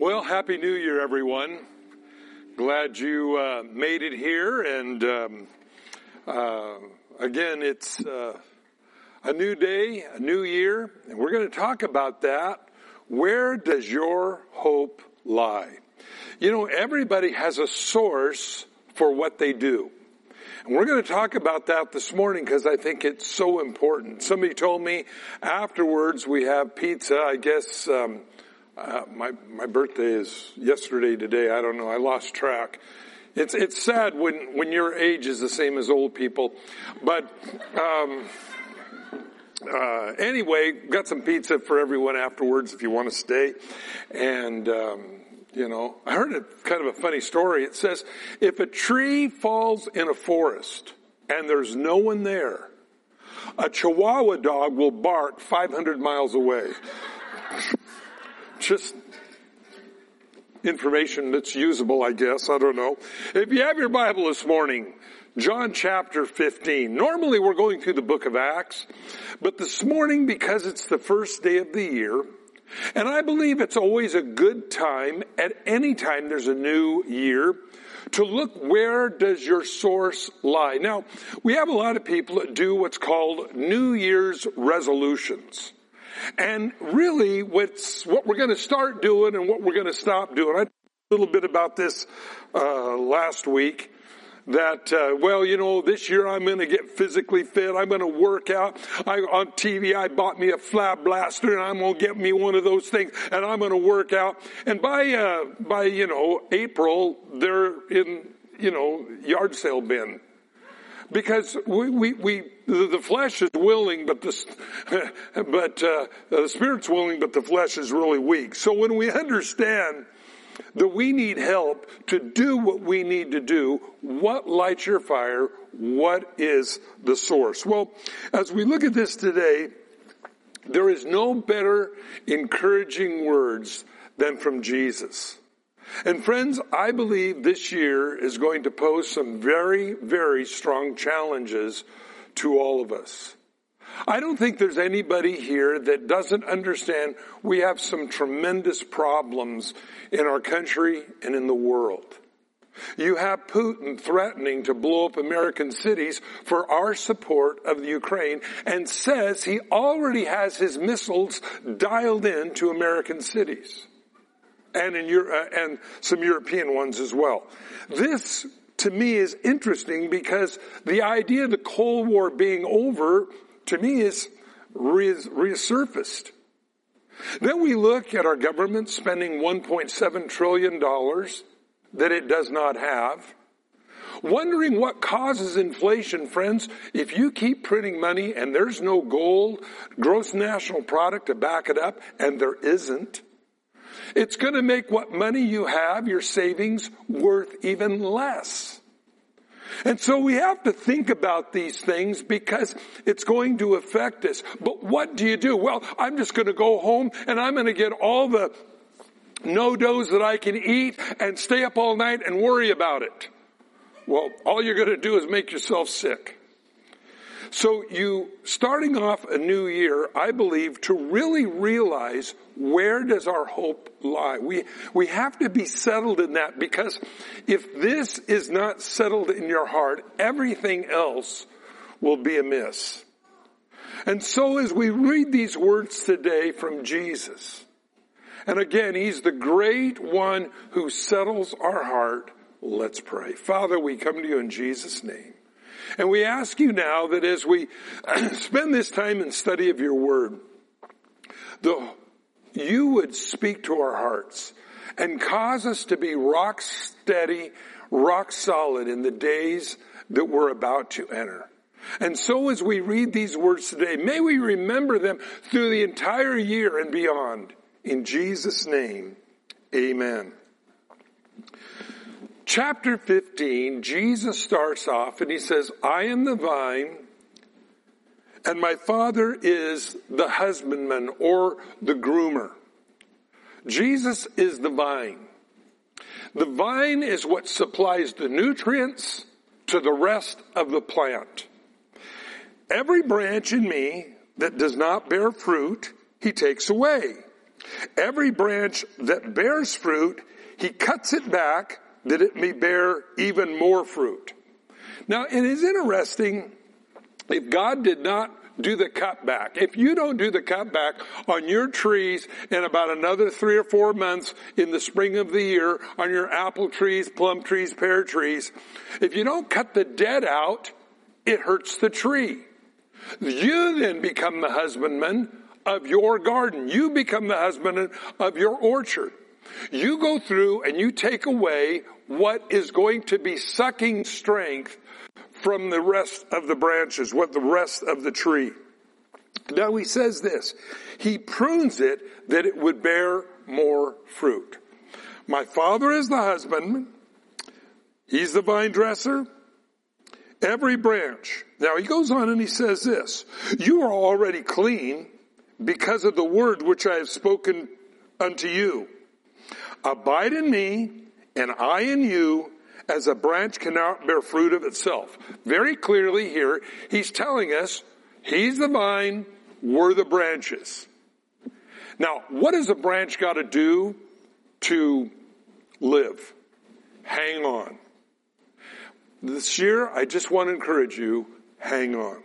Well, Happy New Year, everyone. Glad you uh, made it here. And um, uh, again, it's uh, a new day, a new year, and we're going to talk about that. Where does your hope lie? You know, everybody has a source for what they do. And we're going to talk about that this morning because I think it's so important. Somebody told me afterwards we have pizza. I guess um, uh, my my birthday is yesterday today. I don't know. I lost track. It's it's sad when when your age is the same as old people, but. Um, uh, anyway, got some pizza for everyone afterwards if you want to stay. And, um, you know, I heard a kind of a funny story. It says, if a tree falls in a forest and there's no one there, a Chihuahua dog will bark 500 miles away just information that's usable, I guess. I don't know. If you have your Bible this morning, John chapter 15. Normally we're going through the book of Acts, but this morning, because it's the first day of the year, and I believe it's always a good time at any time there's a new year to look where does your source lie. Now, we have a lot of people that do what's called New Year's resolutions. And really what's, what we're going to start doing and what we're going to stop doing. I talked a little bit about this, uh, last week that uh, well you know this year i'm going to get physically fit. I'm going to work out. I, on tv i bought me a flat blaster and i'm going to get me one of those things and i'm going to work out. And by uh, by you know april they're in you know yard sale bin because we, we, we the flesh is willing, but the, but, uh, the spirit's willing, but the flesh is really weak. So when we understand that we need help to do what we need to do, what lights your fire? What is the source? Well, as we look at this today, there is no better encouraging words than from Jesus. And friends, I believe this year is going to pose some very, very strong challenges to all of us. I don't think there's anybody here that doesn't understand we have some tremendous problems in our country and in the world. You have Putin threatening to blow up American cities for our support of the Ukraine and says he already has his missiles dialed in to American cities and in Europe, uh, and some European ones as well. This to me is interesting because the idea of the Cold War being over to me is resurfaced. Then we look at our government spending 1.7 trillion dollars that it does not have. Wondering what causes inflation, friends. If you keep printing money and there's no gold, gross national product to back it up, and there isn't, it's going to make what money you have, your savings, worth even less. And so we have to think about these things because it's going to affect us. But what do you do? Well, I'm just going to go home and I'm going to get all the NoDoz that I can eat and stay up all night and worry about it. Well, all you're going to do is make yourself sick. So you, starting off a new year, I believe to really realize where does our hope lie? We, we have to be settled in that because if this is not settled in your heart, everything else will be amiss. And so as we read these words today from Jesus, and again, He's the great one who settles our heart. Let's pray. Father, we come to you in Jesus' name. And we ask you now that as we spend this time in study of your word, the, you would speak to our hearts and cause us to be rock steady, rock solid in the days that we're about to enter. And so as we read these words today, may we remember them through the entire year and beyond. In Jesus' name, amen chapter 15, Jesus starts off and he says, I am the vine and my father is the husbandman or the groomer. Jesus is the vine. The vine is what supplies the nutrients to the rest of the plant. Every branch in me that does not bear fruit, he takes away. Every branch that bears fruit, he cuts it back that it may bear even more fruit. Now, it is interesting if God did not do the cutback. If you don't do the cutback on your trees in about another three or four months in the spring of the year on your apple trees, plum trees, pear trees, if you don't cut the dead out, it hurts the tree. You then become the husbandman of your garden. You become the husbandman of your orchard. You go through and you take away what is going to be sucking strength from the rest of the branches, what the rest of the tree. Now he says this, he prunes it that it would bear more fruit. My father is the husbandman. He's the vine dresser. Every branch. Now he goes on and he says this, you are already clean because of the word which I have spoken unto you. Abide in me and I in you as a branch cannot bear fruit of itself. Very clearly here, he's telling us he's the vine, we're the branches. Now, what does a branch got to do to live? Hang on. This year, I just want to encourage you, hang on.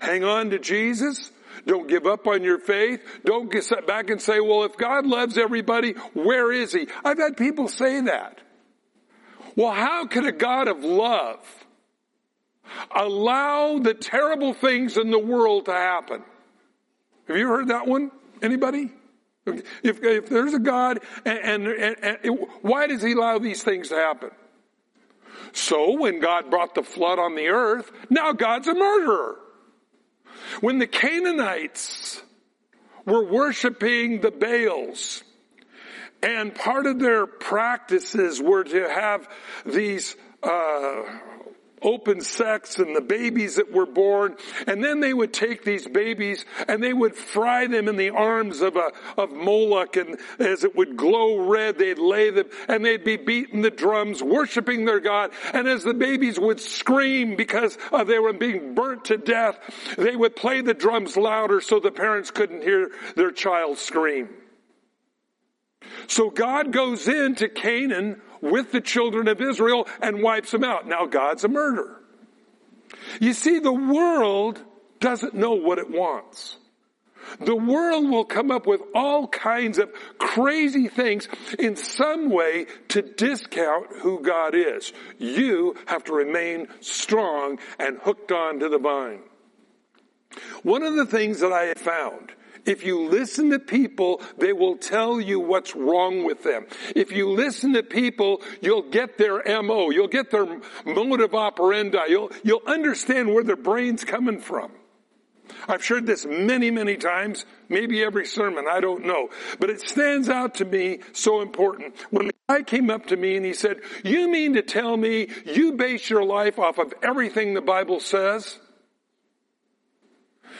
Hang on to Jesus. Don't give up on your faith. Don't get set back and say, well, if God loves everybody, where is he? I've had people say that. Well, how could a God of love allow the terrible things in the world to happen? Have you heard that one? Anybody? If, if there's a God, and, and, and, and why does He allow these things to happen? So when God brought the flood on the earth, now God's a murderer. When the Canaanites were worshiping the Baals, and part of their practices were to have these uh, open sex and the babies that were born. And then they would take these babies and they would fry them in the arms of a, of Moloch and as it would glow red, they'd lay them and they'd be beating the drums, worshiping their God. And as the babies would scream because uh, they were being burnt to death, they would play the drums louder so the parents couldn't hear their child scream. So God goes into Canaan with the children of Israel and wipes them out. Now God's a murderer. You see, the world doesn't know what it wants. The world will come up with all kinds of crazy things in some way to discount who God is. You have to remain strong and hooked on to the vine. One of the things that I found if you listen to people, they will tell you what's wrong with them. If you listen to people, you'll get their MO. You'll get their motive operandi. You'll, you'll understand where their brain's coming from. I've shared this many, many times, maybe every sermon, I don't know. But it stands out to me so important. When the guy came up to me and he said, you mean to tell me you base your life off of everything the Bible says?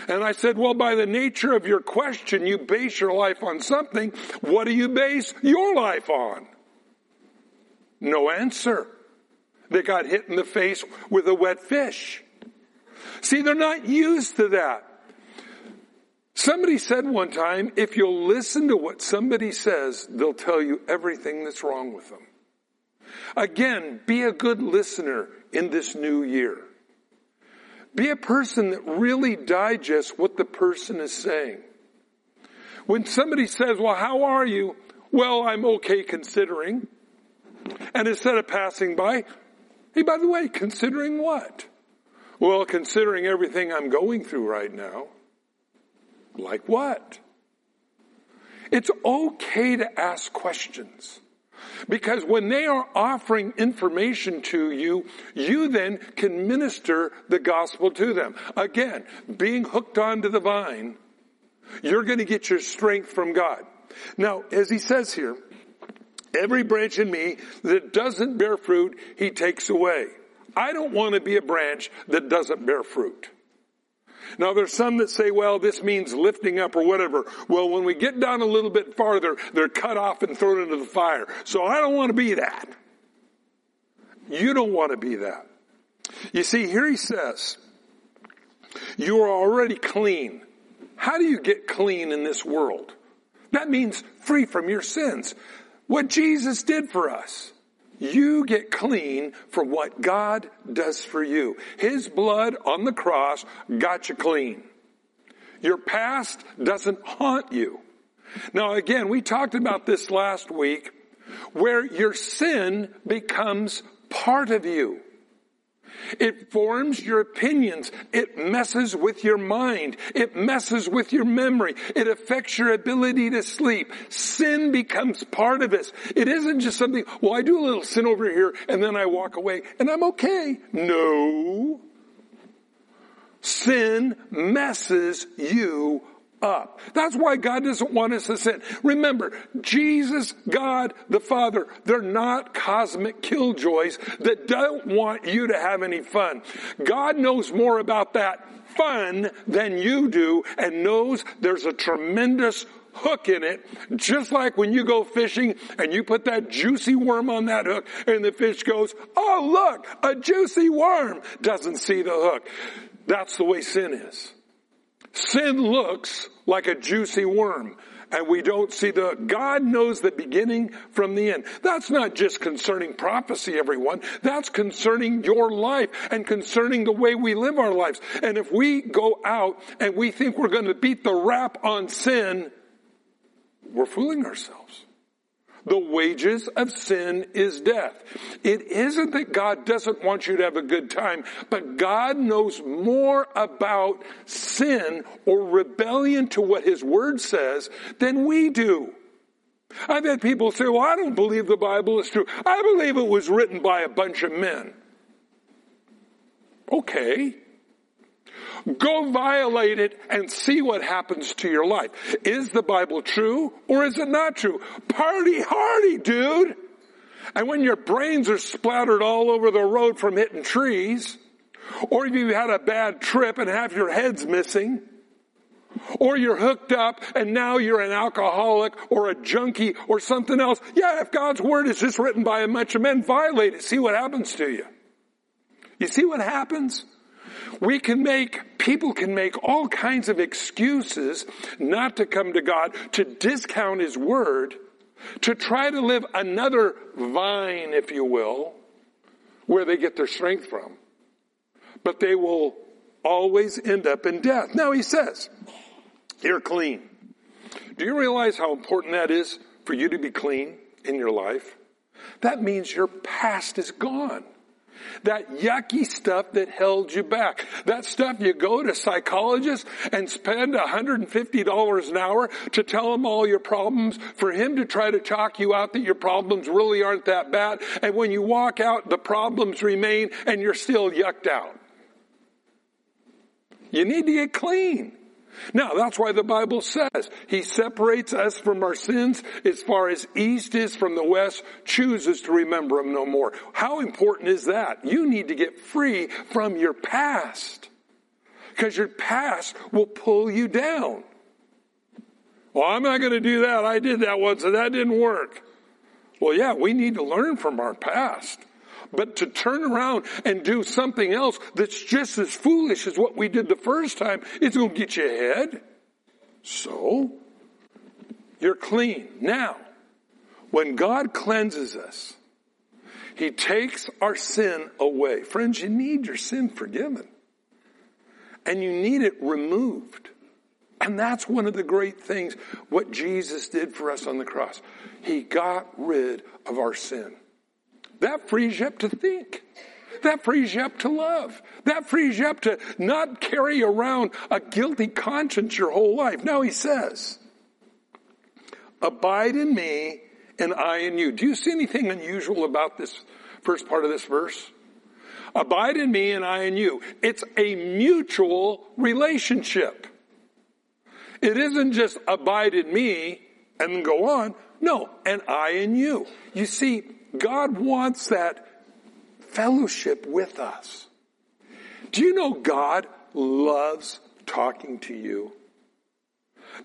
And I said, well, by the nature of your question, you base your life on something. What do you base your life on? No answer. They got hit in the face with a wet fish. See, they're not used to that. Somebody said one time, if you'll listen to what somebody says, they'll tell you everything that's wrong with them. Again, be a good listener in this new year. Be a person that really digests what the person is saying. When somebody says, well, how are you? Well, I'm okay considering. And instead of passing by, hey, by the way, considering what? Well, considering everything I'm going through right now. Like what? It's okay to ask questions. Because when they are offering information to you, you then can minister the gospel to them. Again, being hooked onto the vine, you're going to get your strength from God. Now, as he says here, every branch in me that doesn't bear fruit, he takes away. I don't want to be a branch that doesn't bear fruit. Now there's some that say, well, this means lifting up or whatever. Well, when we get down a little bit farther, they're cut off and thrown into the fire. So I don't want to be that. You don't want to be that. You see, here he says, you are already clean. How do you get clean in this world? That means free from your sins. What Jesus did for us. Mm-hmm. You get clean for what God does for you. His blood on the cross got you clean. Your past doesn't haunt you. Now again, we talked about this last week where your sin becomes part of you. It forms your opinions. It messes with your mind. It messes with your memory. It affects your ability to sleep. Sin becomes part of us. It isn't just something, well, I do a little sin over here and then I walk away and I'm okay. No. Sin messes you up. That's why God doesn't want us to sin. Remember, Jesus, God, the Father, they're not cosmic killjoys that don't want you to have any fun. God knows more about that fun than you do and knows there's a tremendous hook in it, just like when you go fishing and you put that juicy worm on that hook and the fish goes, oh look, a juicy worm, doesn't see the hook. That's the way sin is. Sin looks like a juicy worm and we don't see the, God knows the beginning from the end. That's not just concerning prophecy, everyone. That's concerning your life and concerning the way we live our lives. And if we go out and we think we're going to beat the rap on sin, we're fooling ourselves. The wages of sin is death. It isn't that God doesn't want you to have a good time, but God knows more about sin or rebellion to what His Word says than we do. I've had people say, well, I don't believe the Bible is true. I believe it was written by a bunch of men. Okay. Go violate it and see what happens to your life. Is the Bible true or is it not true? Party hardy, dude. And when your brains are splattered all over the road from hitting trees, or if you had a bad trip and half your head's missing, or you're hooked up and now you're an alcoholic or a junkie or something else. Yeah, if God's word is just written by a bunch of men, violate it. See what happens to you. You see what happens? We can make, people can make all kinds of excuses not to come to God, to discount His Word, to try to live another vine, if you will, where they get their strength from. But they will always end up in death. Now He says, you're clean. Do you realize how important that is for you to be clean in your life? That means your past is gone. That yucky stuff that held you back. That stuff you go to psychologists and spend $150 an hour to tell him all your problems, for him to try to talk you out that your problems really aren't that bad. And when you walk out, the problems remain and you're still yucked out. You need to get clean. Now, that's why the Bible says He separates us from our sins as far as east is from the west, chooses to remember them no more. How important is that? You need to get free from your past. Because your past will pull you down. Well, I'm not going to do that. I did that once and that didn't work. Well, yeah, we need to learn from our past. But to turn around and do something else that's just as foolish as what we did the first time, it's going to get you ahead. So, you're clean. Now, when God cleanses us, He takes our sin away. Friends, you need your sin forgiven. And you need it removed. And that's one of the great things what Jesus did for us on the cross. He got rid of our sin. That frees you up to think. That frees you up to love. That frees you up to not carry around a guilty conscience your whole life. Now he says, abide in me and I in you. Do you see anything unusual about this first part of this verse? Abide in me and I in you. It's a mutual relationship. It isn't just abide in me and go on. No, and I in you. You see, God wants that fellowship with us. Do you know God loves talking to you?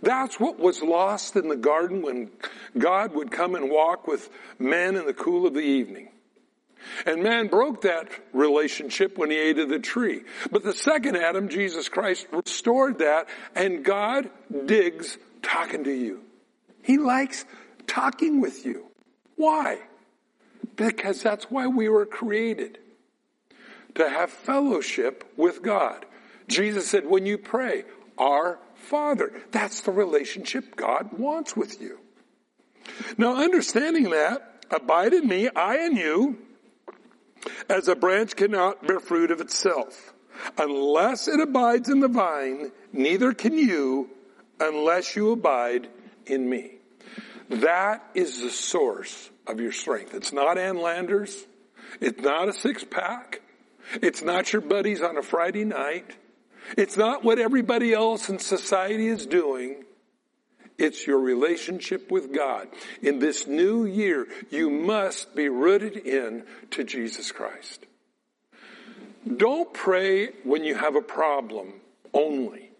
That's what was lost in the garden when God would come and walk with man in the cool of the evening. And man broke that relationship when he ate of the tree. But the second Adam, Jesus Christ, restored that and God digs talking to you. He likes talking with you. Why? Because that's why we were created. To have fellowship with God. Jesus said, when you pray, our Father. That's the relationship God wants with you. Now understanding that, abide in me, I in you, as a branch cannot bear fruit of itself. Unless it abides in the vine, neither can you unless you abide in me. That is the source of your strength. It's not Ann Landers. It's not a six pack. It's not your buddies on a Friday night. It's not what everybody else in society is doing. It's your relationship with God. In this new year, you must be rooted in to Jesus Christ. Don't pray when you have a problem only,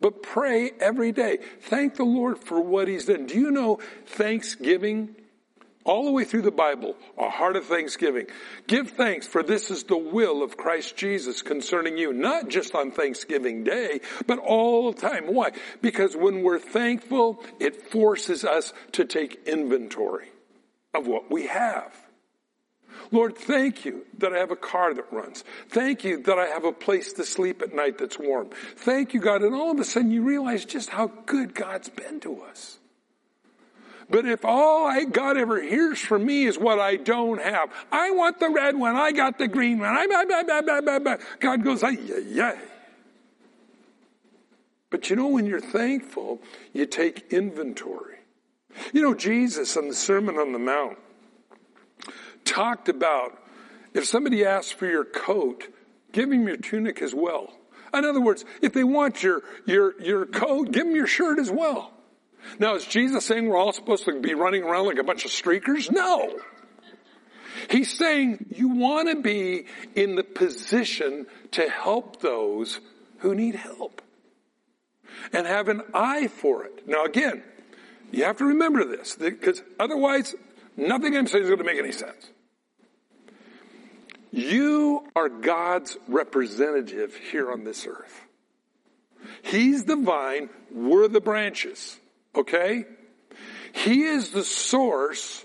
but pray every day. Thank the Lord for what He's done. Do you know Thanksgiving all the way through the Bible, a heart of thanksgiving. Give thanks for this is the will of Christ Jesus concerning you, not just on Thanksgiving Day, but all the time. Why? Because when we're thankful, it forces us to take inventory of what we have. Lord, thank you that I have a car that runs. Thank you that I have a place to sleep at night that's warm. Thank you, God. And all of a sudden you realize just how good God's been to us. But if all I, God ever hears from me is what I don't have, I want the red one, I got the green one, I, blah, blah, God goes, ay, ay. But you know, when you're thankful, you take inventory. You know, Jesus on the Sermon on the Mount talked about if somebody asks for your coat, give him your tunic as well. In other words, if they want your, your, your coat, give them your shirt as well. Now, is Jesus saying we're all supposed to be running around like a bunch of streakers? No. He's saying you want to be in the position to help those who need help and have an eye for it. Now, again, you have to remember this because otherwise, nothing I'm saying is going to make any sense. You are God's representative here on this earth. He's the vine, we're the branches. Okay? He is the source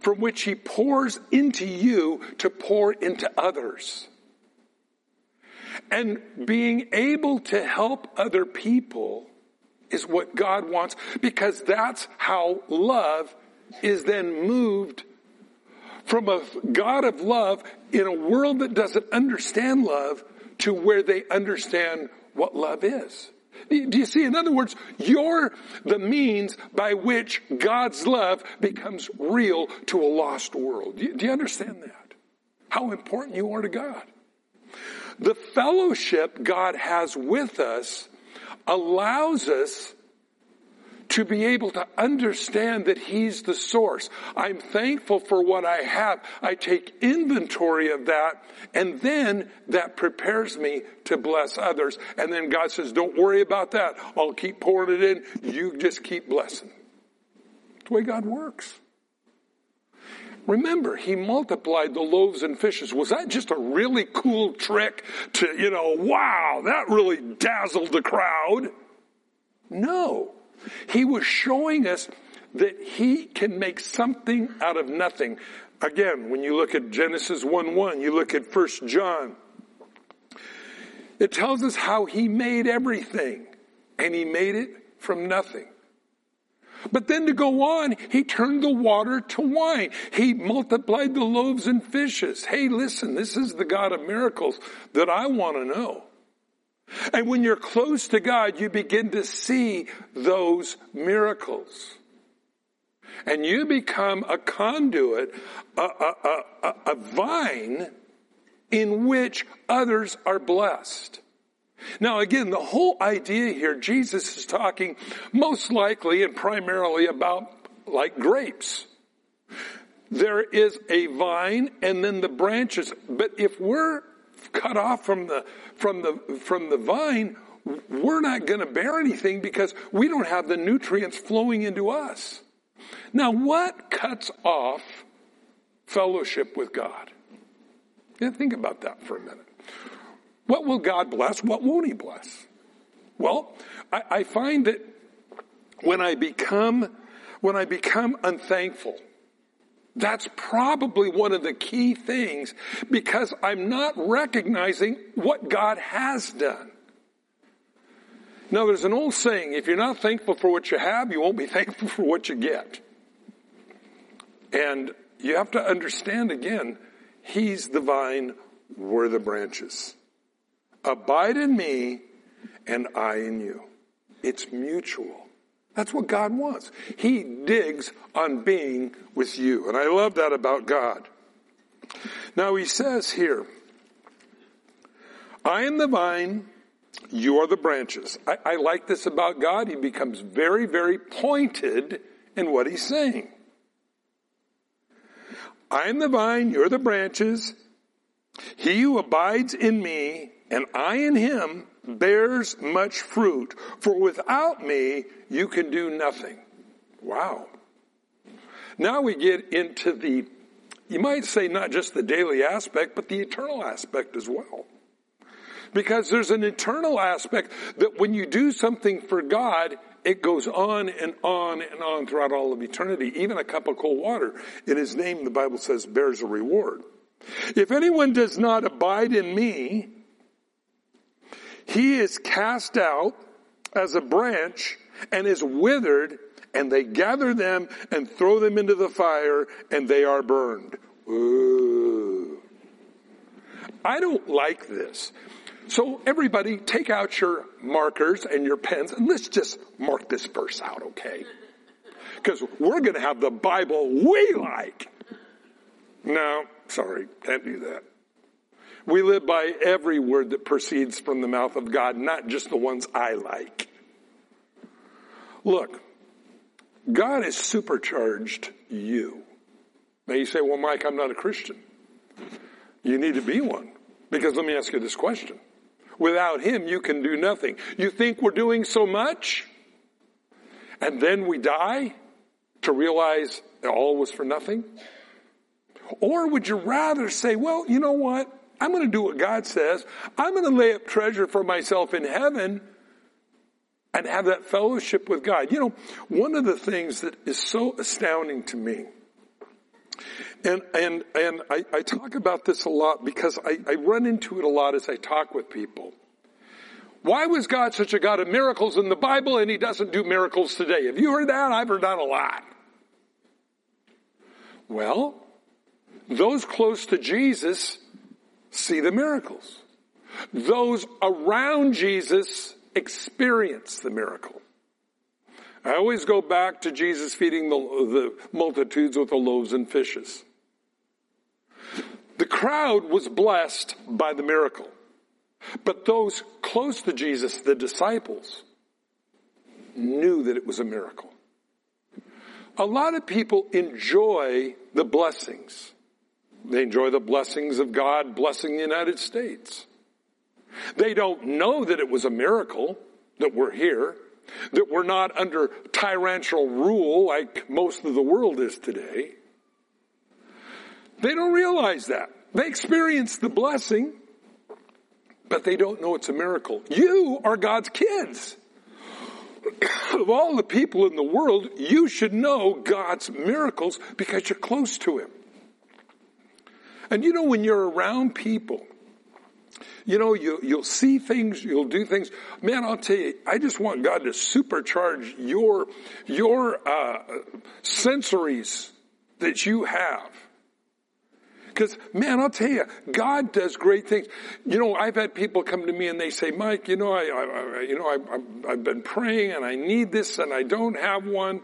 from which he pours into you to pour into others. And being able to help other people is what God wants because that's how love is then moved from a God of love in a world that doesn't understand love to where they understand what love is. Do you see? In other words, you're the means by which God's love becomes real to a lost world. Do you, understand that? How important you are to God. The fellowship God has with us allows us to be able to understand that He's the source. I'm thankful for what I have. I take inventory of that and then that prepares me to bless others. And then God says, don't worry about that. I'll keep pouring it in. You just keep blessing. That's the way God works. Remember, he multiplied the loaves and fishes. Was that just a really cool trick to, you know, wow, that really dazzled the crowd? No. He was showing us that he can make something out of nothing. Again, when you look at Genesis 1 1, you look at 1 John, it tells us how he made everything, and he made it from nothing. But then to go on, he turned the water to wine. He multiplied the loaves and fishes. Hey, listen, this is the God of miracles that I want to know. And when you're close to God, you begin to see those miracles. And you become a conduit, a, a, a, a vine in which others are blessed. Now again, the whole idea here, Jesus is talking most likely and primarily about like grapes. There is a vine and then the branches, but if we're cut off from the, from the, from the vine, we're not going to bear anything because we don't have the nutrients flowing into us. Now, what cuts off fellowship with God? Yeah, think about that for a minute. What will God bless? What won't He bless? Well, I, I find that when I become when I become unthankful. That's probably one of the key things because I'm not recognizing what God has done. Now there's an old saying, if you're not thankful for what you have, you won't be thankful for what you get. And you have to understand again, He's the vine, we're the branches. Abide in me and I in you. It's mutual. That's what God wants. He digs on being with you. And I love that about God. Now he says here, I am the vine, you are the branches. I, I like this about God. He becomes very, very pointed in what he's saying. I am the vine, you're the branches. He who abides in me and I in him bears much fruit. For without me, you can do nothing. Wow. Now we get into the, you might say not just the daily aspect, but the eternal aspect as well. Because there's an eternal aspect that when you do something for God, it goes on and on and on throughout all of eternity. Even a cup of cold water in his name, the Bible says, bears a reward. If anyone does not abide in me, he is cast out as a branch and is withered and they gather them and throw them into the fire and they are burned. Ooh. I don't like this. So everybody take out your markers and your pens and let's just mark this verse out, okay? Because we're going to have the Bible we like. No, sorry, can't do that. We live by every word that proceeds from the mouth of God, not just the ones I like. Look, God has supercharged you. Now you say, well, Mike, I'm not a Christian. You need to be one. Because let me ask you this question. Without Him, you can do nothing. You think we're doing so much? And then we die to realize all was for nothing? Or would you rather say, well, you know what? I'm going to do what God says. I'm going to lay up treasure for myself in heaven and have that fellowship with God. You know, one of the things that is so astounding to me, and and and I, I talk about this a lot because I, I run into it a lot as I talk with people. Why was God such a God of miracles in the Bible and he doesn't do miracles today? Have you heard that? I've heard that a lot. Well, those close to Jesus see the miracles. Those around Jesus experience the miracle. I always go back to Jesus feeding the, the multitudes with the loaves and fishes. The crowd was blessed by the miracle. But those close to Jesus, the disciples, knew that it was a miracle. A lot of people enjoy the blessings. They enjoy the blessings of God blessing the United States. They don't know that it was a miracle that we're here, that we're not under tyrannical rule like most of the world is today. They don't realize that. They experience the blessing, but they don't know it's a miracle. You are God's kids. of all the people in the world, you should know God's miracles because you're close to Him. And you know, when you're around people, you know, you, you'll see things, you'll do things. Man, I'll tell you, I just want God to supercharge your, your, uh, sensories that you have. Because, man, I'll tell you, God does great things. You know, I've had people come to me and they say, Mike, you know, I, I you know, I, I've been praying and I need this and I don't have one.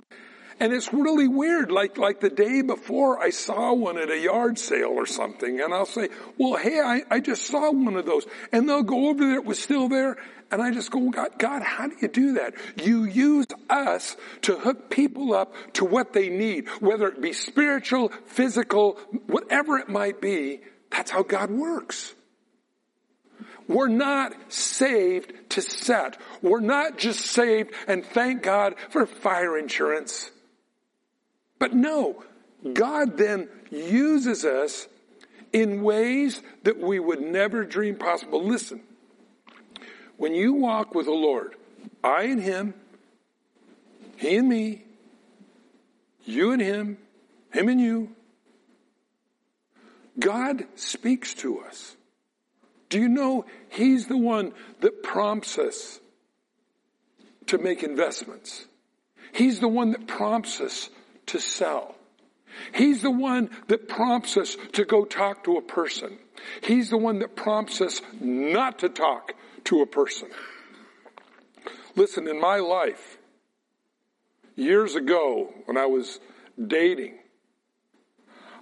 And it's really weird. Like, like the day before I saw one at a yard sale or something and I'll say, well, hey, I, I just saw one of those. And they'll go over there. It was still there. And I just go, God, God, how do you do that? You use us to hook people up to what they need, whether it be spiritual, physical, whatever it might be. That's how God works. We're not saved to set. We're not just saved and thank God for fire insurance. But no, God then uses us in ways that we would never dream possible. Listen, when you walk with the Lord, I and Him, He and me, You and him, him and you. God speaks to us. Do you know he's the one that prompts us to make investments? He's the one that prompts us to sell. He's the one that prompts us to go talk to a person. He's the one that prompts us not to talk to a person. Listen, in my life, years ago when I was dating,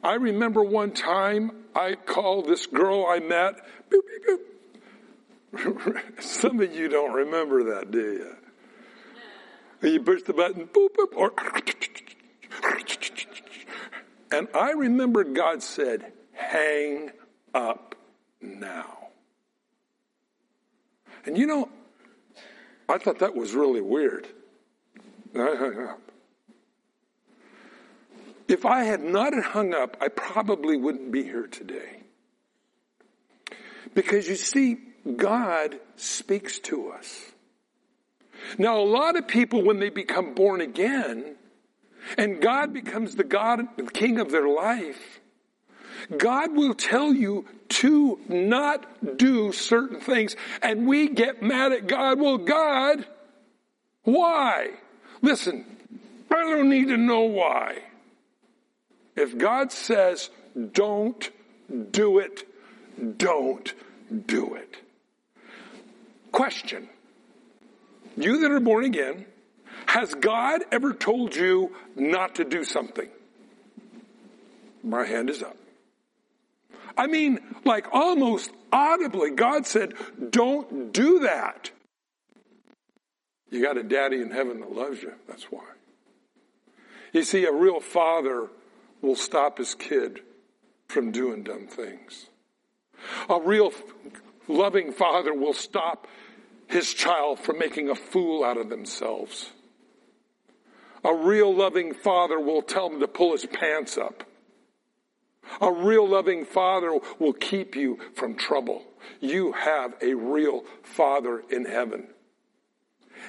I remember one time I called this girl I met. Boop, boop, boop. Some of you don't remember that, do you? You push the button, boop, boop, or and I remember God said, hang up now. And you know, I thought that was really weird. I hung up. If I had not hung up, I probably wouldn't be here today. Because you see, God speaks to us. Now, a lot of people, when they become born again, and God becomes the God, the king of their life, God will tell you to not do certain things. And we get mad at God. Well, God, why? Listen, I don't need to know why. If God says, don't do it, don't do it. Question. You that are born again, has God ever told you not to do something? My hand is up. I mean, like almost audibly, God said, don't do that. You got a daddy in heaven that loves you. That's why. You see, a real father will stop his kid from doing dumb things. A real loving father will stop his child from making a fool out of themselves. A real loving father will tell him to pull his pants up. A real loving father will keep you from trouble. You have a real father in heaven.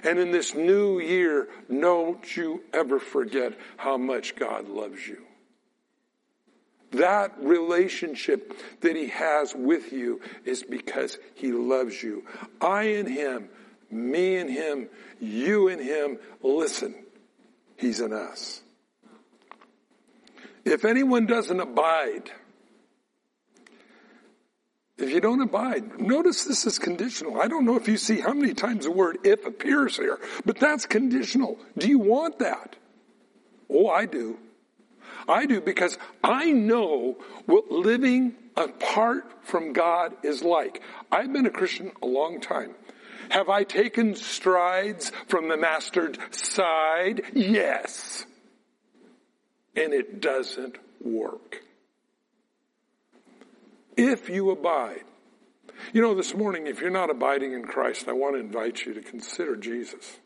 And in this new year, don't you ever forget how much God loves you. That relationship that he has with you is because he loves you. I and him, me and him, you and him. Listen, he's in us. If anyone doesn't abide, if you don't abide, notice this is conditional. I don't know if you see how many times the word if appears here, but that's conditional. Do you want that? Oh, I do. I do because I know what living apart from God is like. I've been a Christian a long time. Have I taken strides from the mastered side? Yes. And it doesn't work. If you abide. You know, this morning, if you're not abiding in Christ, I want to invite you to consider Jesus.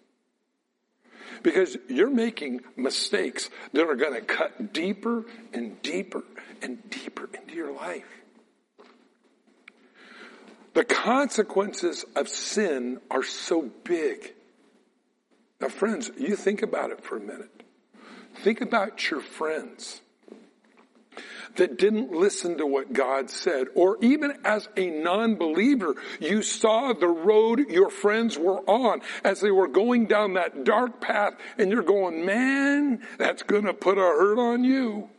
Because you're making mistakes that are going to cut deeper and deeper and deeper into your life. The consequences of sin are so big. Now, friends, you think about it for a minute. Think about your friends that didn't listen to what God said, or even as a non-believer, you saw the road your friends were on as they were going down that dark path and you're going, man, that's gonna put a hurt on you.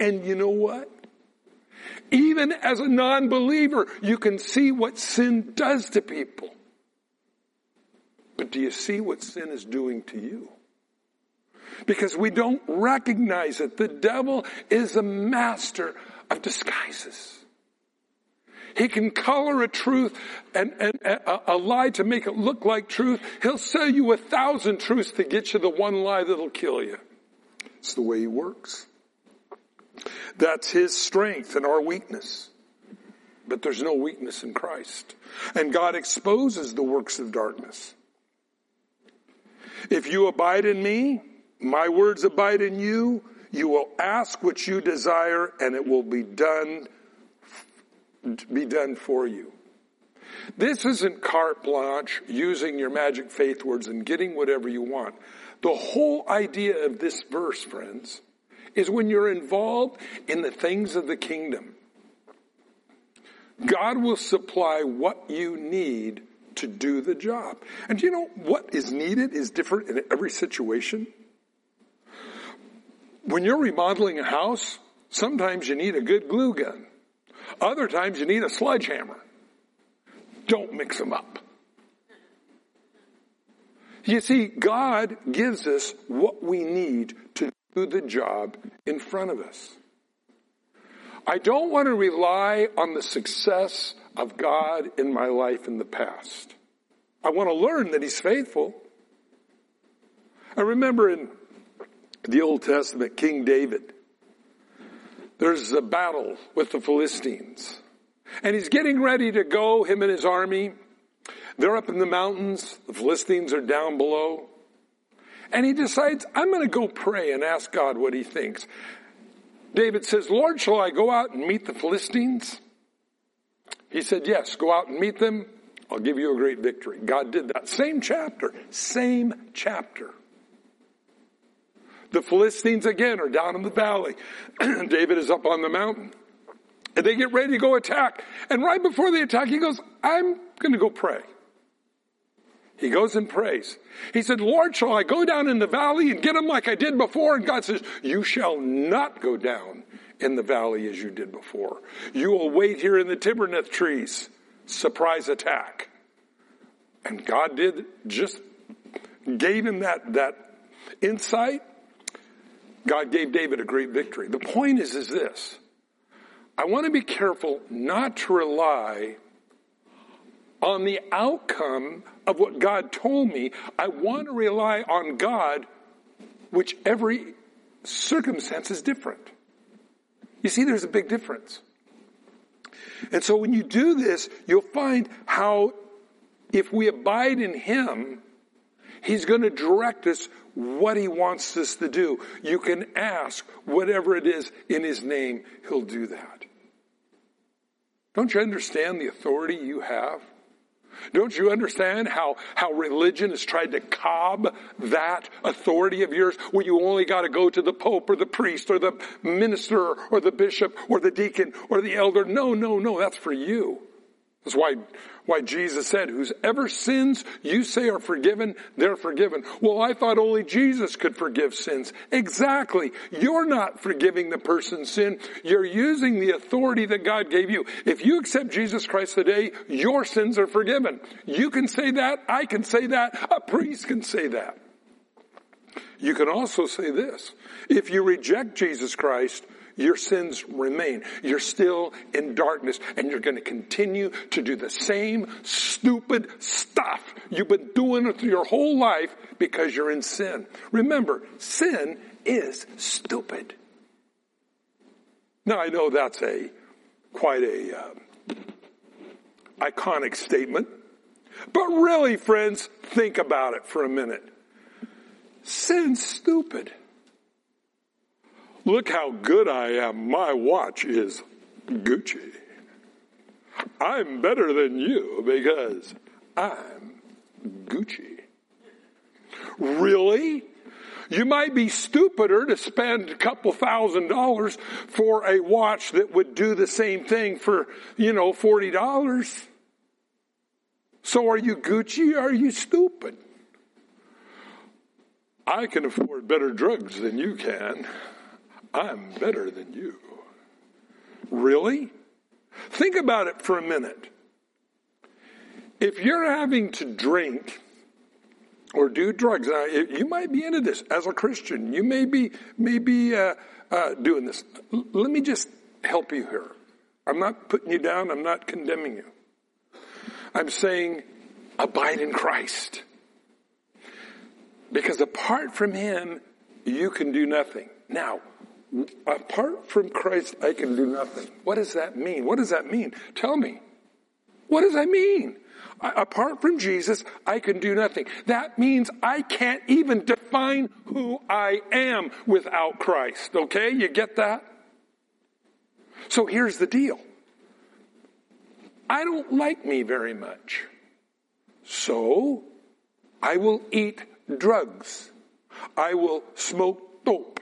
And you know what? Even as a non-believer, you can see what sin does to people. But do you see what sin is doing to you? because we don't recognize it. The devil is a master of disguises. He can color a truth and, and a, a, lie to make it look like truth. He'll sell you a thousand truths to get you the one lie that'll kill you. It's the way he works. That's his strength and our weakness. But there's no weakness in Christ. And God exposes the works of darkness. If you abide in me my words abide in you. You will ask what you desire and it will be done, be done for you. This isn't carte blanche, using your magic faith words and getting whatever you want. The whole idea of this verse, friends, is when you're involved in the things of the kingdom, God will supply what you need to do the job. And you know what is needed is different in every situation. When you're remodeling a house, sometimes you need a good glue gun. Other times you need a sledgehammer. Don't mix them up. You see, God gives us what we need to do the job in front of us. I don't want to rely on the success of God in my life in the past. I want to learn that He's faithful. I remember in the Old Testament, King David, there's a battle with the Philistines. And he's getting ready to go, him and his army. They're up in the mountains. The Philistines are down below. And he decides, I'm going to go pray and ask God what he thinks. David says, Lord, shall I go out and meet the Philistines? He said, yes, go out and meet them. I'll give you a great victory. God did that. Same chapter. Same chapter. The Philistines again are down in the valley. David is up on the mountain. And they get ready to go attack. And right before they attack, he goes, I'm going to go pray. He goes and prays. He said, Lord, shall I go down in the valley and get him like I did before? And God says, you shall not go down in the valley as you did before. You will wait here in the Tibernath trees. Surprise attack. And God did just gave him that, that insight. God gave David a great victory. The point is, is this. I want to be careful not to rely on the outcome of what God told me. I want to rely on God, which every circumstance is different. You see, there's a big difference. And so when you do this, you'll find how if we abide in Him, He's going to direct us what He wants us to do. You can ask whatever it is in His name, He'll do that. Don't you understand the authority you have? Don't you understand how, how religion has tried to cob that authority of yours where you only got to go to the pope or the priest or the minister or the bishop or the deacon or the elder? No, no, no, that's for you. That's why, why Jesus said, whoever sins you say are forgiven, they're forgiven. Well, I thought only Jesus could forgive sins. Exactly. You're not forgiving the person's sin. You're using the authority that God gave you. If you accept Jesus Christ today, your sins are forgiven. You can say that. I can say that. A priest can say that. You can also say this. If you reject Jesus Christ, your sins remain. You're still in darkness and you're going to continue to do the same stupid stuff you've been doing through your whole life because you're in sin. Remember, sin is stupid. Now I know that's a quite a uh, iconic statement, but really, friends, think about it for a minute. Sin's stupid. Look how good I am. My watch is Gucci. I'm better than you because I'm Gucci. Really? You might be stupider to spend a couple thousand dollars for a watch that would do the same thing for, you know, $40. So are you Gucci are you stupid? I can afford better drugs than you can. I'm better than you. Really? Think about it for a minute. If you're having to drink or do drugs, now you might be into this as a Christian. You may be, may be uh, uh, doing this. L- let me just help you here. I'm not putting you down. I'm not condemning you. I'm saying abide in Christ. Because apart from Him, you can do nothing. Now, apart from Christ, I can do nothing. What does that mean? What does that mean? Tell me. What does that mean? apart from Jesus, I can do nothing. That means I can't even define who I am without Christ. Okay? You get that? So here's the deal. I don't like me very much. So I will eat drugs. I will smoke dope.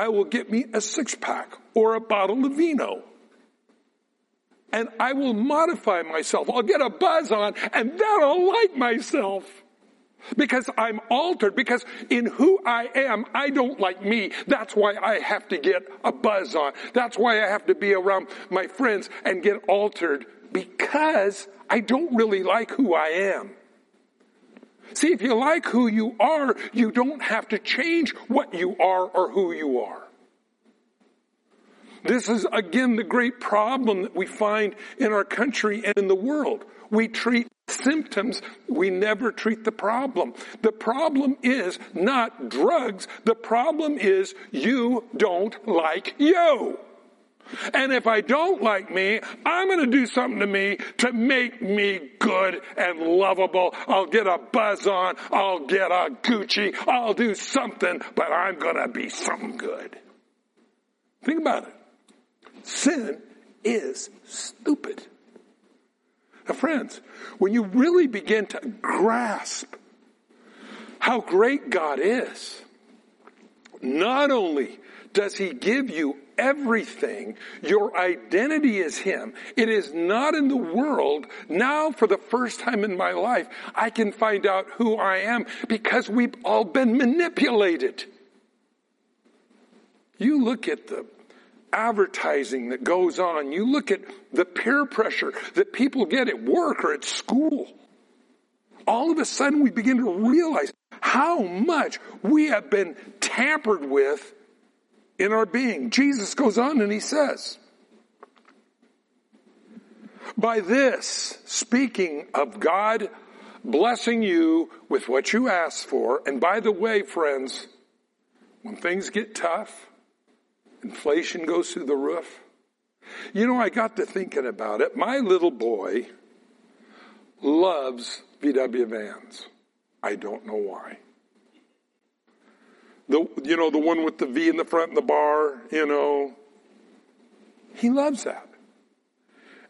I will get me a six pack or a bottle of vino. And I will modify myself. I'll get a buzz on and then I'll like myself. Because I'm altered, because in who I am, I don't like me. That's why I have to get a buzz on. That's why I have to be around my friends and get altered because I don't really like who I am. See, if you like who you are, you don't have to change what you are or who you are. This is again the great problem that we find in our country and in the world. We treat symptoms, we never treat the problem. The problem is not drugs, the problem is you don't like you. And if I don't like me, I'm going to do something to me to make me good and lovable. I'll get a buzz on. I'll get a Gucci. I'll do something, but I'm going to be something good. Think about it. Sin is stupid. Now, friends, when you really begin to grasp how great God is, not only does He give you everything, your identity is Him. It is not in the world. Now, for the first time in my life, I can find out who I am because we've all been manipulated. You look at the advertising that goes on. You look at the peer pressure that people get at work or at school. All of a sudden we begin to realize how much we have been tampered with in our being. Jesus goes on and he says, by this, speaking of God blessing you with what you ask for, and by the way, friends, when things get tough, Inflation goes through the roof. You know, I got to thinking about it. My little boy loves VW vans. I don't know why. The, you know, the one with the V in the front and the bar, you know. He loves that.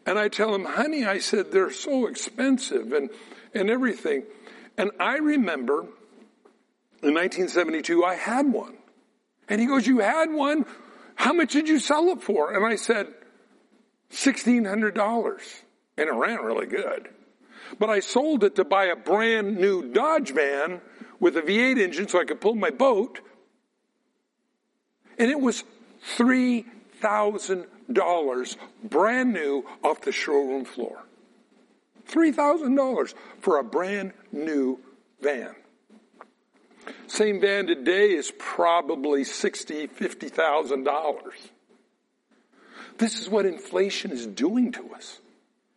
And I tell him, honey, I said, they're so expensive and, and everything. And I remember in 1972, I had one. And he goes, you had one? How much did you sell it for? And I said, $1,600. And it ran really good. But I sold it to buy a brand new Dodge van with a V8 engine so I could pull my boat. And it was $3,000 brand new off the showroom floor. $3,000 for a brand new van. Same van today is probably sixty, fifty thousand dollars. This is what inflation is doing to us.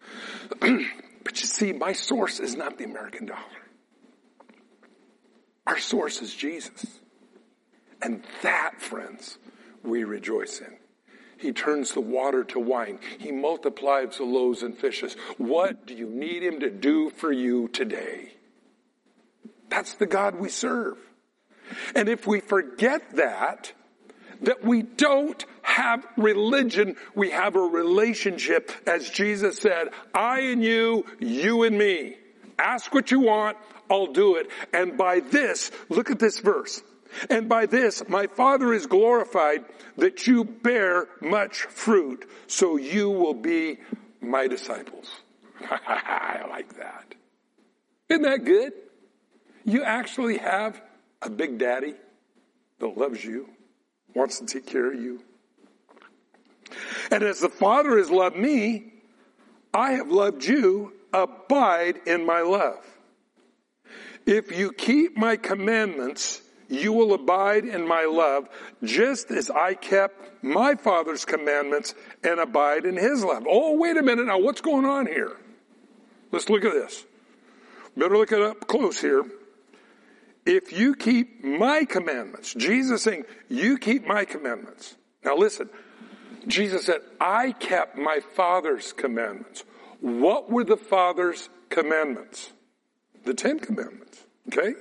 but you see, my source is not the American dollar. Our source is Jesus. And that, friends, we rejoice in. He turns the water to wine. He multiplies the loaves and fishes. What do you need him to do for you today? That's the God we serve. And if we forget that, that we don't have religion, we have a relationship, as Jesus said, I and you, you and me. Ask what you want, I'll do it. And by this, look at this verse. And by this, my Father is glorified that you bear much fruit, so you will be my disciples. I like that. Isn't that good? You actually have a big daddy that loves you, wants to take care of you. And as the Father has loved me, I have loved you. Abide in my love. If you keep my commandments, you will abide in my love, just as I kept my Father's commandments and abide in his love. Oh, wait a minute now, what's going on here? Let's look at this. Better look it up close here. If you keep my commandments, Jesus saying, you keep my commandments. Now listen, Jesus said, I kept my Father's commandments. What were the Father's commandments? The Ten Commandments. Okay?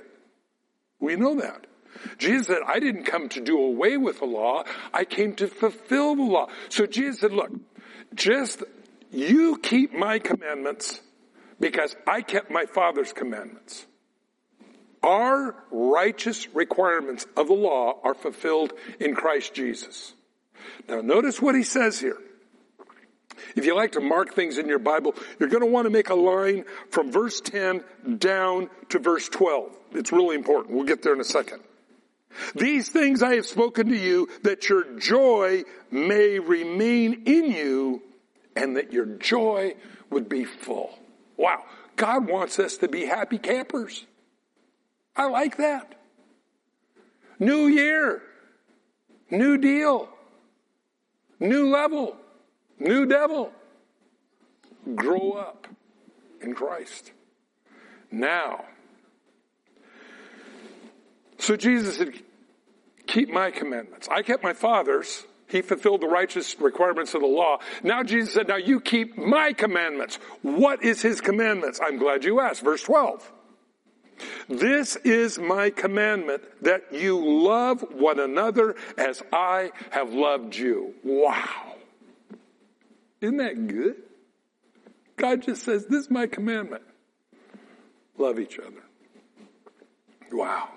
We know that. Jesus said, I didn't come to do away with the law. I came to fulfill the law. So Jesus said, look, just you keep my commandments because I kept my Father's commandments. Our righteous requirements of the law are fulfilled in Christ Jesus. Now notice what he says here. If you like to mark things in your Bible, you're going to want to make a line from verse 10 down to verse 12. It's really important. We'll get there in a second. These things I have spoken to you that your joy may remain in you and that your joy would be full. Wow. God wants us to be happy campers. I like that. New year. New deal. New level. New devil. Grow up in Christ. Now. So Jesus said, keep my commandments. I kept my father's. He fulfilled the righteous requirements of the law. Now Jesus said, now you keep my commandments. What is his commandments? I'm glad you asked. Verse 12. This is my commandment that you love one another as I have loved you. Wow. Isn't that good? God just says, this is my commandment. Love each other. Wow.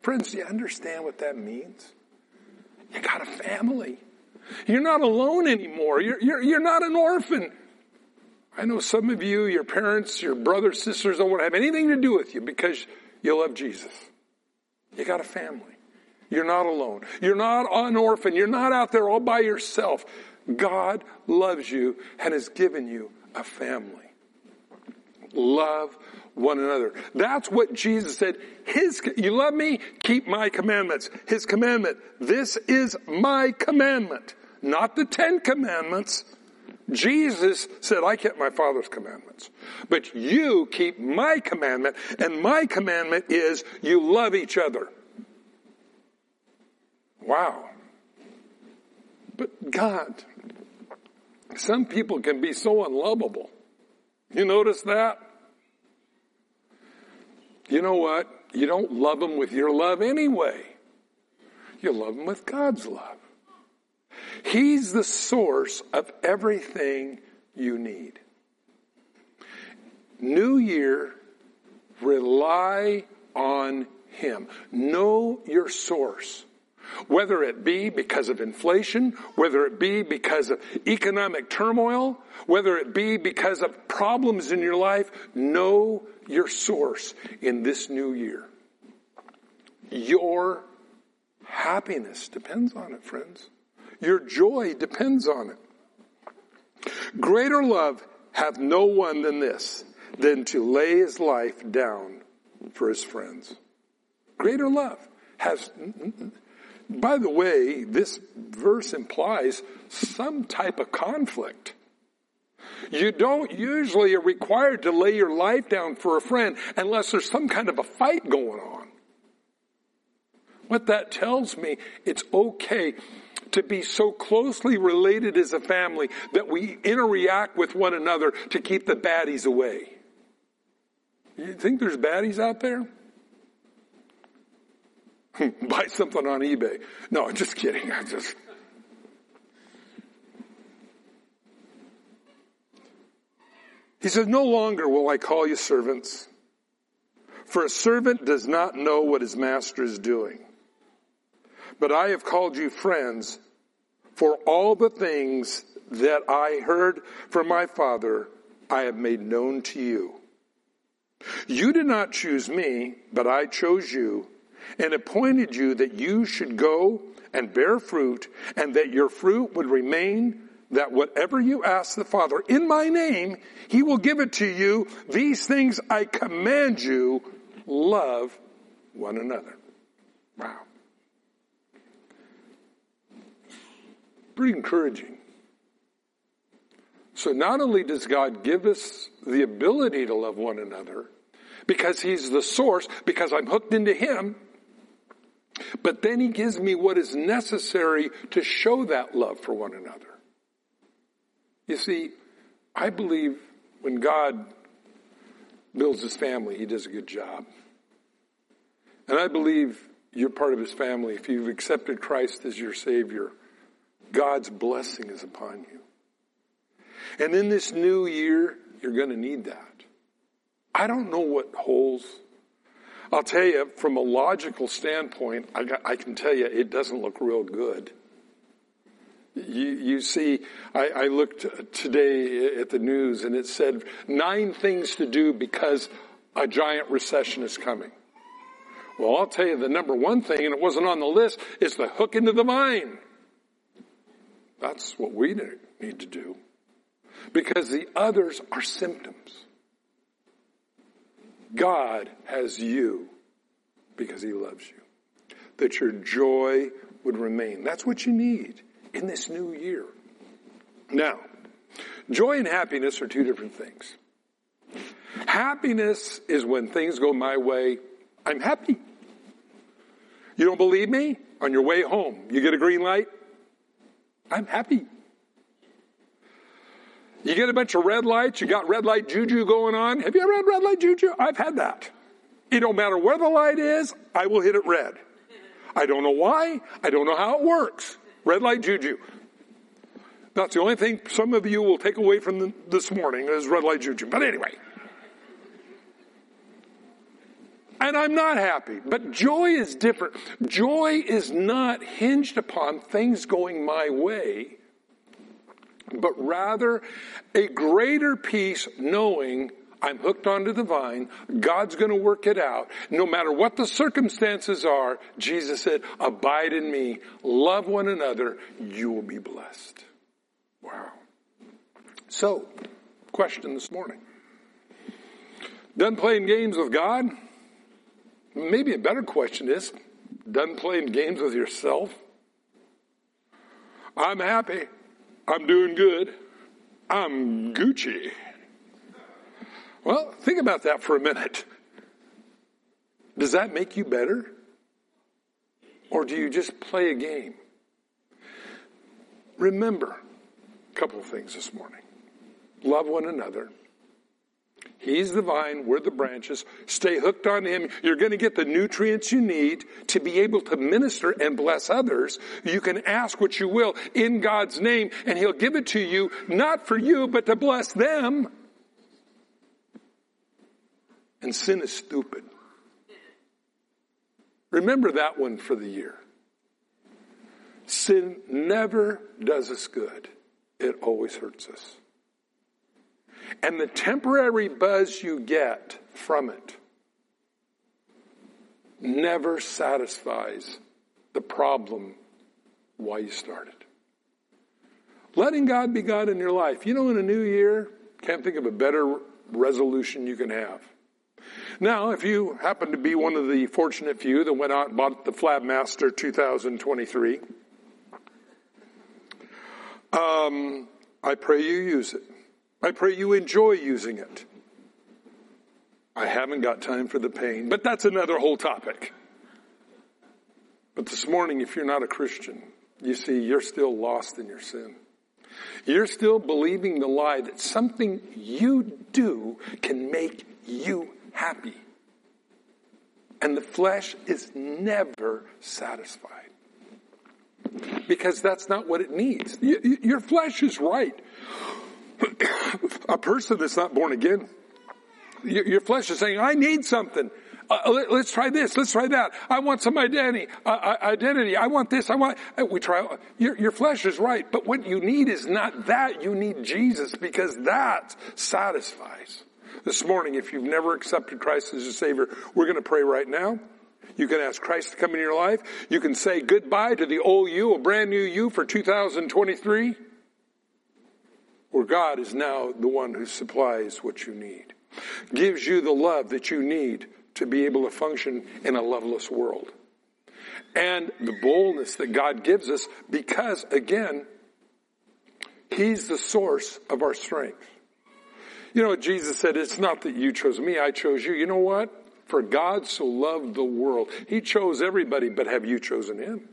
Friends, do you understand what that means? You got a family. You're not alone anymore. You're, you're, you're not an orphan. I know some of you, your parents, your brothers, sisters don't want to have anything to do with you because you love Jesus. You got a family. You're not alone. You're not an orphan. You're not out there all by yourself. God loves you and has given you a family. Love one another. That's what Jesus said. His, you love me? Keep my commandments. His commandment. This is my commandment. Not the Ten Commandments. Jesus said, I kept my Father's commandments. But you keep my commandment, and my commandment is you love each other. Wow. But God, some people can be so unlovable. You notice that? You know what? You don't love them with your love anyway. You love them with God's love. He's the source of everything you need. New year, rely on Him. Know your source. Whether it be because of inflation, whether it be because of economic turmoil, whether it be because of problems in your life, know your source in this new year. Your happiness depends on it, friends. Your joy depends on it. Greater love hath no one than this, than to lay his life down for his friends. Greater love has, by the way, this verse implies some type of conflict. You don't usually are required to lay your life down for a friend unless there's some kind of a fight going on. What that tells me, it's okay to be so closely related as a family that we interact with one another to keep the baddies away. You think there's baddies out there? Buy something on eBay. No, I'm just kidding. I just. He says, No longer will I call you servants, for a servant does not know what his master is doing. But I have called you friends, for all the things that I heard from my Father, I have made known to you. You did not choose me, but I chose you and appointed you that you should go and bear fruit and that your fruit would remain that whatever you ask the Father in my name, he will give it to you. These things I command you, love one another. Wow. Pretty encouraging. So not only does God give us the ability to love one another, because He's the source, because I'm hooked into Him, but then He gives me what is necessary to show that love for one another. You see, I believe when God builds His family, He does a good job. And I believe you're part of His family if you've accepted Christ as your Savior. God's blessing is upon you. And in this new year, you're going to need that. I don't know what holds. I'll tell you, from a logical standpoint, I, got, I can tell you it doesn't look real good. You, you see, I, I looked today at the news and it said nine things to do because a giant recession is coming. Well, I'll tell you the number one thing, and it wasn't on the list, is the hook into the vine. That's what we need to do. Because the others are symptoms. God has you because he loves you. That your joy would remain. That's what you need in this new year. Now, joy and happiness are two different things. Happiness is when things go my way, I'm happy. You don't believe me? On your way home, you get a green light? I'm happy. You get a bunch of red lights, you got red light juju going on. Have you ever had red light juju? I've had that. It don't matter where the light is, I will hit it red. I don't know why, I don't know how it works. Red light juju. That's the only thing some of you will take away from the, this morning is red light juju. But anyway. And I'm not happy. But joy is different. Joy is not hinged upon things going my way, but rather a greater peace knowing I'm hooked onto the vine. God's going to work it out. No matter what the circumstances are, Jesus said, abide in me, love one another, you will be blessed. Wow. So, question this morning. Done playing games with God? Maybe a better question is, done playing games with yourself? I'm happy. I'm doing good. I'm Gucci. Well, think about that for a minute. Does that make you better? Or do you just play a game? Remember a couple of things this morning. Love one another. He's the vine, we're the branches. Stay hooked on Him. You're going to get the nutrients you need to be able to minister and bless others. You can ask what you will in God's name and He'll give it to you, not for you, but to bless them. And sin is stupid. Remember that one for the year. Sin never does us good. It always hurts us. And the temporary buzz you get from it never satisfies the problem why you started. Letting God be God in your life. You know, in a new year, can't think of a better resolution you can have. Now, if you happen to be one of the fortunate few that went out and bought the Flabmaster 2023, um, I pray you use it. I pray you enjoy using it. I haven't got time for the pain, but that's another whole topic. But this morning, if you're not a Christian, you see, you're still lost in your sin. You're still believing the lie that something you do can make you happy. And the flesh is never satisfied. Because that's not what it needs. Your flesh is right. a person that's not born again, your flesh is saying, I need something. Uh, let, us try this. Let's try that. I want some identity. Uh, uh, identity. I want this. I want. Uh, we try. Your, your flesh is right, but what you need is not that. You need Jesus because that satisfies. This morning, if you've never accepted Christ as your Savior, we're going to pray right now. You can ask Christ to come into your life. You can say goodbye to the old you, a brand new you for 2023 where God is now the one who supplies what you need, gives you the love that you need to be able to function in a loveless world. And the boldness that God gives us because, again, He's the source of our strength. You know, Jesus said, it's not that you chose me, I chose you. You know what? For God so loved the world. He chose everybody, but have you chosen Him?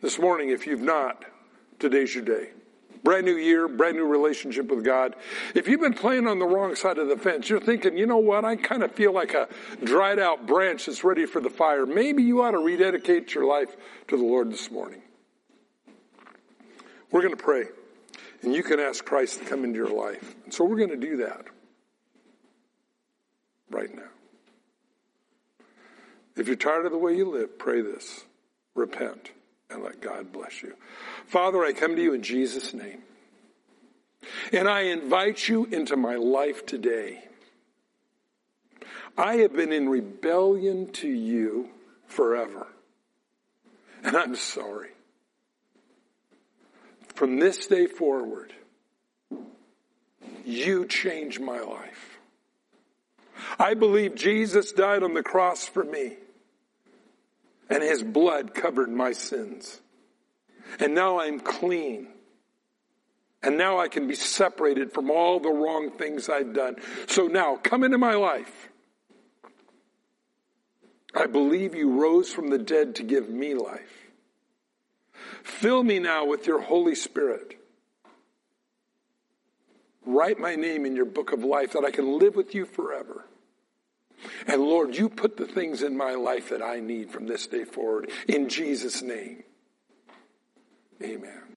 This morning, if you've not, today's your day. Brand new year, brand new relationship with God. If you've been playing on the wrong side of the fence, you're thinking, you know what, I kind of feel like a dried out branch that's ready for the fire. Maybe you ought to rededicate your life to the Lord this morning. We're going to pray, and you can ask Christ to come into your life. And so we're going to do that right now. If you're tired of the way you live, pray this. Repent and let God bless you. Father, I come to you in Jesus' name. And I invite you into my life today. I have been in rebellion to you forever. And I'm sorry. From this day forward, you change my life. I believe Jesus died on the cross for me and his blood covered my sins. And now I'm clean. And now I can be separated from all the wrong things I've done. So now come into my life. I believe you rose from the dead to give me life. Fill me now with your Holy Spirit. Write my name in your book of life that I can live with you forever. And Lord, you put the things in my life that I need from this day forward. In Jesus' name. Amen.